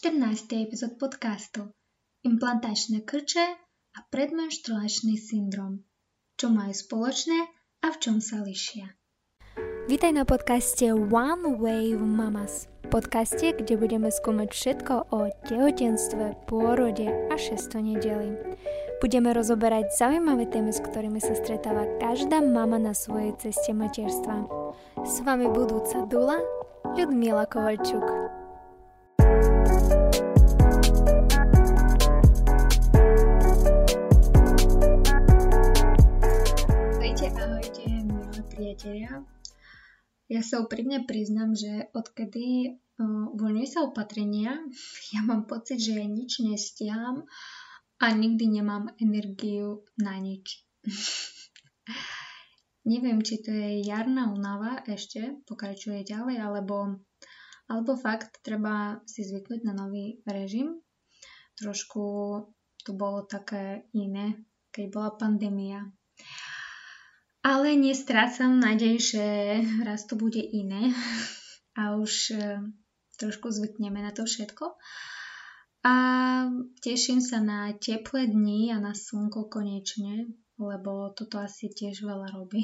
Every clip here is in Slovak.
14. epizód podcastu Implantačné krče a predmenštruačný syndrom. Čo majú spoločné a v čom sa lišia. Vítaj na podcaste One Wave Mamas. Podcaste, kde budeme skúmať všetko o tehotenstve, pôrode a šesto nedeli. Budeme rozoberať zaujímavé témy, s ktorými sa stretáva každá mama na svojej ceste materstva. S vami budúca Dula, Ľudmila Kovalčuk. Priatelia. Ja sa úprimne priznam, že odkedy uh, voľňujú sa opatrenia, ja mám pocit, že ja nič nestiam a nikdy nemám energiu na nič. Neviem, či to je jarná únava ešte, pokračuje ďalej, alebo, alebo fakt treba si zvyknúť na nový režim. Trošku to bolo také iné, keď bola pandémia. Ale nestrácam nádej, že raz to bude iné a už e, trošku zvykneme na to všetko. A teším sa na teplé dni a na slnko konečne, lebo toto asi tiež veľa robí.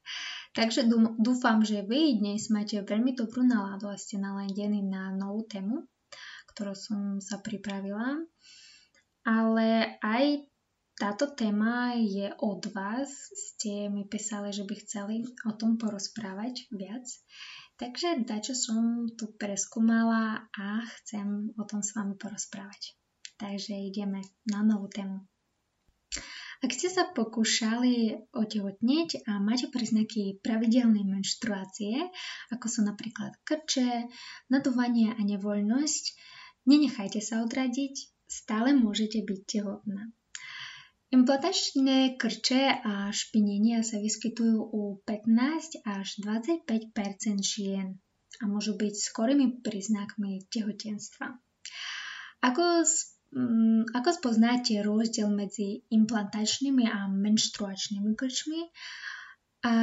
Takže dúfam, že vy dnes máte veľmi dobrú náladu a ste naladení na novú tému, ktorú som sa pripravila. Ale aj táto téma je od vás. Ste mi písali, že by chceli o tom porozprávať viac. Takže dačo som tu preskúmala a chcem o tom s vami porozprávať. Takže ideme na novú tému. Ak ste sa pokúšali otehotnieť a máte príznaky pravidelnej menštruácie, ako sú napríklad krče, nadúvanie a nevoľnosť, nenechajte sa odradiť, stále môžete byť tehotná. Implantačné krče a špinenia sa vyskytujú u 15 až 25% žien a môžu byť skorými príznakmi tehotenstva. Ako, ako spoznáte rozdiel medzi implantačnými a menštruačnými krčmi a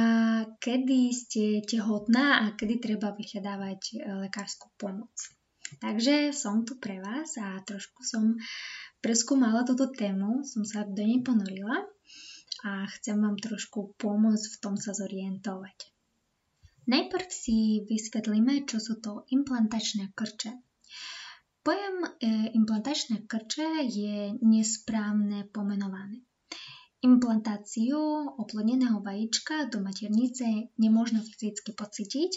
kedy ste tehotná a kedy treba vyhľadávať lekárskú pomoc. Takže som tu pre vás a trošku som preskúmala túto tému, som sa do nej ponorila a chcem vám trošku pomôcť v tom sa zorientovať. Najprv si vysvetlíme, čo sú to implantačné krče. Pojem e, implantačné krče je nesprávne pomenované. Implantáciu oplodneného vajíčka do maternice nemôžno fyzicky pocítiť,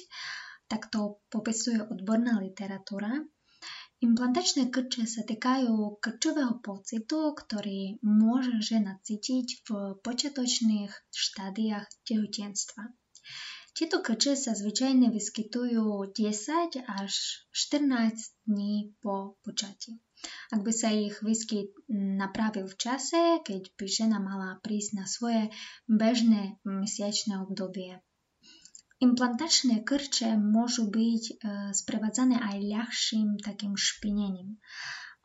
tak to popisuje odborná literatúra Implantačné krče sa týkajú krčového pocitu, ktorý môže žena cítiť v počiatočných štádiách tehotenstva. Tieto krče sa zvyčajne vyskytujú 10 až 14 dní po počatí. Ak by sa ich výskyt napravil v čase, keď by žena mala prísť na svoje bežné mesiačné obdobie. Implantačné krče môžu byť e, sprevádzané aj ľahším takým špinením.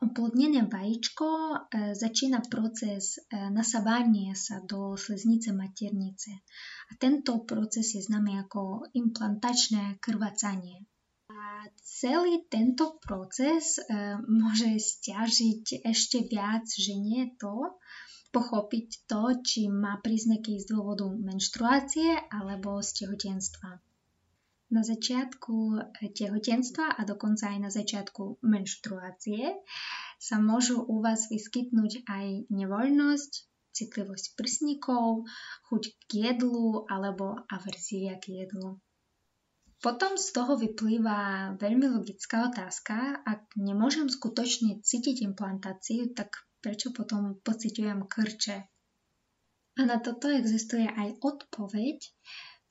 Oplodnené vajíčko e, začína proces e, nasávania sa do sliznice maternice. A tento proces je známy ako implantačné krvácanie. A celý tento proces môže stiažiť ešte viac ženie to, pochopiť to, či má príznaky z dôvodu menštruácie alebo z tehotenstva. Na začiatku tehotenstva a dokonca aj na začiatku menštruácie sa môžu u vás vyskytnúť aj nevoľnosť, citlivosť prsníkov, chuť k jedlu alebo averzia k jedlu. Potom z toho vyplýva veľmi logická otázka, ak nemôžem skutočne cítiť implantáciu, tak prečo potom pociťujem krče. A na toto existuje aj odpoveď.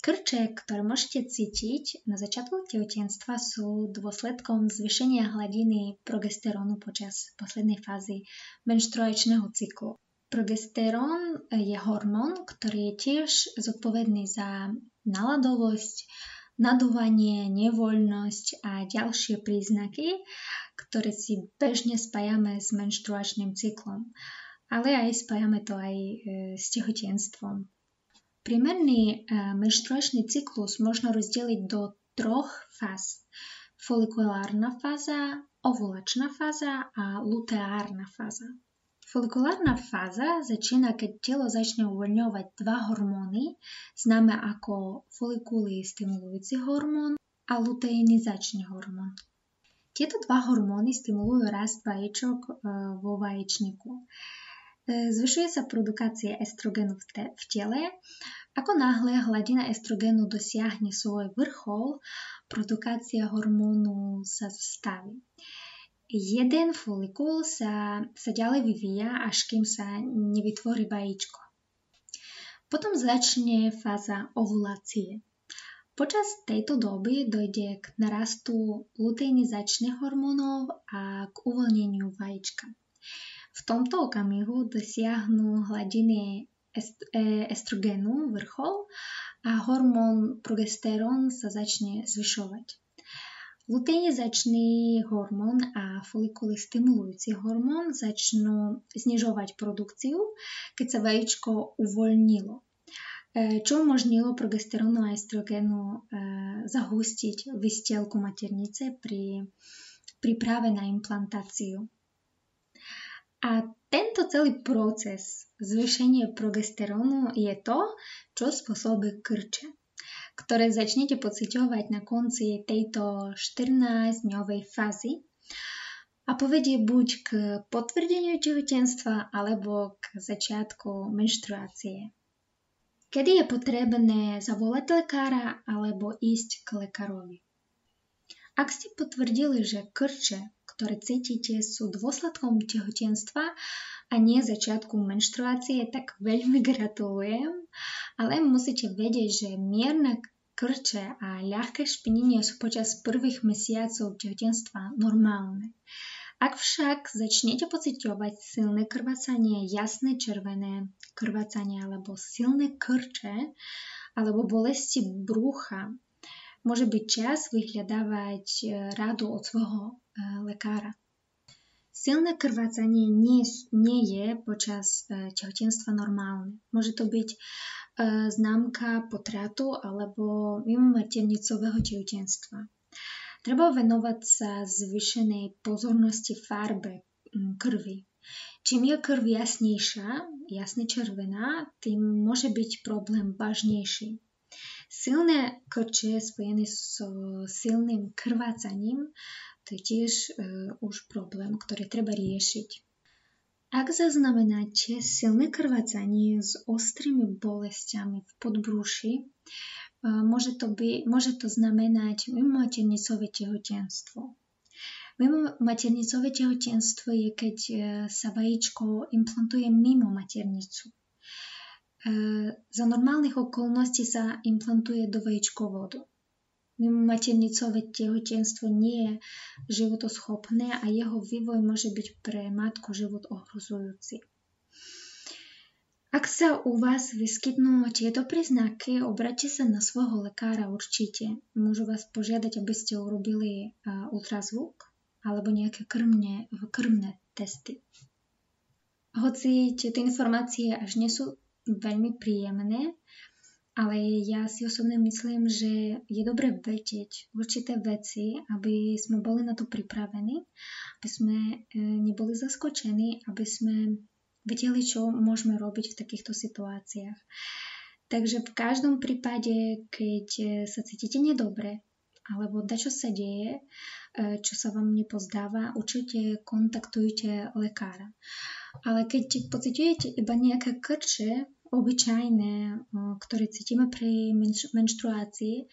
Krče, ktoré môžete cítiť na začiatku tehotenstva sú dôsledkom zvýšenia hladiny progesterónu počas poslednej fázy menštruačného cyklu. Progesterón je hormón, ktorý je tiež zodpovedný za naladovosť, nadúvanie, nevoľnosť a ďalšie príznaky, ktoré si bežne spájame s menštruačným cyklom, ale aj spájame to aj e, s tehotenstvom. Priemerný e, menštruačný cyklus možno rozdeliť do troch fáz. Folikulárna fáza, ovulačná fáza a luteárna fáza. Folikulárna fáza začína, keď telo začne uvoľňovať dva hormóny, známe ako folikuly stimulujúci hormón a luteinizačný hormón. Tieto dva hormóny stimulujú rast vajíčok e, vo vaječníku. E, zvyšuje sa produkácia estrogenu v, te, v tele. Ako náhle hladina estrogenu dosiahne svoj vrchol, produkácia hormónu sa zastaví jeden folikul sa, sa ďalej vyvíja, až kým sa nevytvorí vajíčko. Potom začne fáza ovulácie. Počas tejto doby dojde k narastu luteinizačných hormónov a k uvoľneniu vajíčka. V tomto okamihu dosiahnu hladiny e, estrogenu vrchol a hormón progesterón sa začne zvyšovať. Luteinizačný hormón a folikuly stimulujúci hormón začnú znižovať produkciu, keď sa vajíčko uvoľnilo čo umožnilo progesterónu a estrogénu e, zahustiť vystielku maternice pri príprave na implantáciu. A tento celý proces zvýšenia progesterónu je to, čo spôsobuje krče ktoré začnete pociťovať na konci tejto 14-dňovej fázy a povedie buď k potvrdeniu tehotenstva alebo k začiatku menštruácie. Kedy je potrebné zavolať lekára alebo ísť k lekárovi? Ak ste potvrdili, že krče, ktoré cítite, sú dôsledkom tehotenstva a nie začiatku menštruácie, tak veľmi gratulujem, ale musíte vedieť, že mierna krče a ľahké špinenie sú počas prvých mesiacov tehotenstva normálne. Ak však začnete pociťovať silné krvácanie, jasné červené krvácanie alebo silné krče alebo bolesti brucha, môže byť čas vyhľadávať e, rádu od svojho e, lekára. Silné krvácanie nie, nie je počas e, tehotenstva normálne. Môže to byť známka potratu alebo mimomaternicového tehotenstva. Treba venovať sa zvyšenej pozornosti farbe krvi. Čím je krv jasnejšia, jasne červená, tým môže byť problém vážnejší. Silné krče spojené so silným krvácaním, to je tiež uh, už problém, ktorý treba riešiť. Ak zaznamenáte silné krvácanie s ostrými bolestiami v podbrúši, môže to, by, môže to znamenať mimomaternicové tehotenstvo. Mimomaternicové tehotenstvo je, keď uh, sa vajíčko implantuje mimo maternicu. E, za normálnych okolností sa implantuje do vajíčkovodu. Maternicové tehotenstvo nie je životoschopné a jeho vývoj môže byť pre matku život ohrozujúci. Ak sa u vás vyskytnú tieto príznaky, obráťte sa na svojho lekára určite. Môžu vás požiadať, aby ste urobili ultrazvuk alebo nejaké krmne, krmné testy. Hoci tieto informácie až nie sú veľmi príjemné, ale ja si osobne myslím, že je dobre vedieť určité veci, aby sme boli na to pripravení, aby sme e, neboli zaskočení, aby sme vedeli, čo môžeme robiť v takýchto situáciách. Takže v každom prípade, keď e, sa cítite nedobre, alebo čo sa deje, e, čo sa vám nepozdáva, určite kontaktujte lekára. Ale keď pociťujete iba nejaké krče, obyčajné, ktoré cítime pri menštruácii,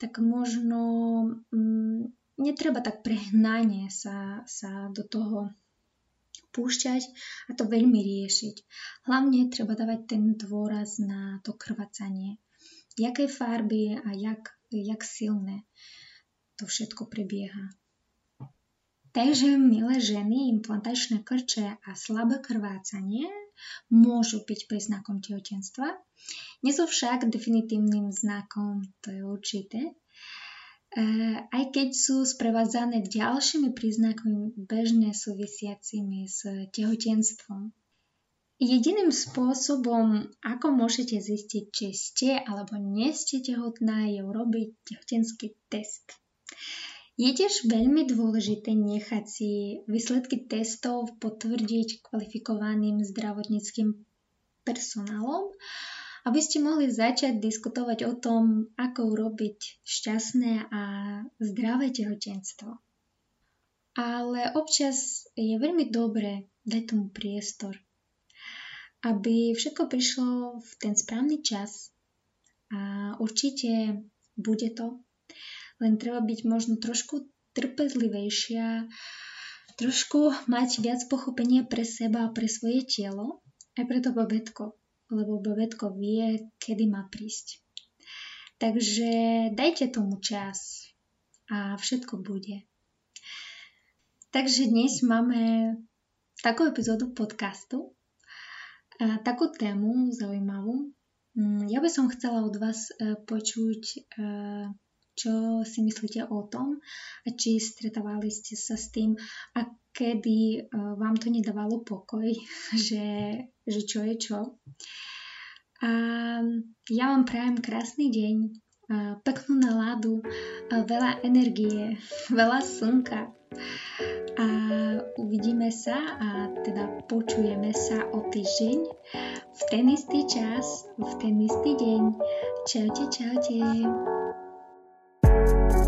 tak možno mm, netreba tak prehnanie sa, sa do toho púšťať a to veľmi riešiť. Hlavne treba dávať ten dôraz na to krvacanie. Jaké farby a jak, jak silné to všetko prebieha. Takže, milé ženy, implantačné krče a slabé krvácanie môžu byť príznakom tehotenstva. Nie sú však definitívnym znakom, to je určité. E, aj keď sú sprevádzané ďalšími príznakmi bežne súvisiacimi s tehotenstvom. Jediným spôsobom, ako môžete zistiť, či ste alebo nie ste tehotná, je urobiť tehotenský test. Je tiež veľmi dôležité nechať si výsledky testov potvrdiť kvalifikovaným zdravotníckým personálom, aby ste mohli začať diskutovať o tom, ako urobiť šťastné a zdravé tehotenstvo. Ale občas je veľmi dobré dať tomu priestor, aby všetko prišlo v ten správny čas a určite bude to len treba byť možno trošku trpezlivejšia, trošku mať viac pochopenia pre seba a pre svoje telo, aj pre to bebetko, lebo bebetko vie, kedy má prísť. Takže dajte tomu čas a všetko bude. Takže dnes máme takú epizódu podcastu, takú tému zaujímavú. Mm, ja by som chcela od vás e, počuť e, čo si myslíte o tom a či stretávali ste sa s tým a kedy uh, vám to nedávalo pokoj, že, že čo je čo. A ja vám prajem krásny deň, uh, peknú náladu, uh, veľa energie, veľa slnka a uvidíme sa a teda počujeme sa o týždeň v ten istý čas, v ten istý deň. Čaute, čaute. Thank you.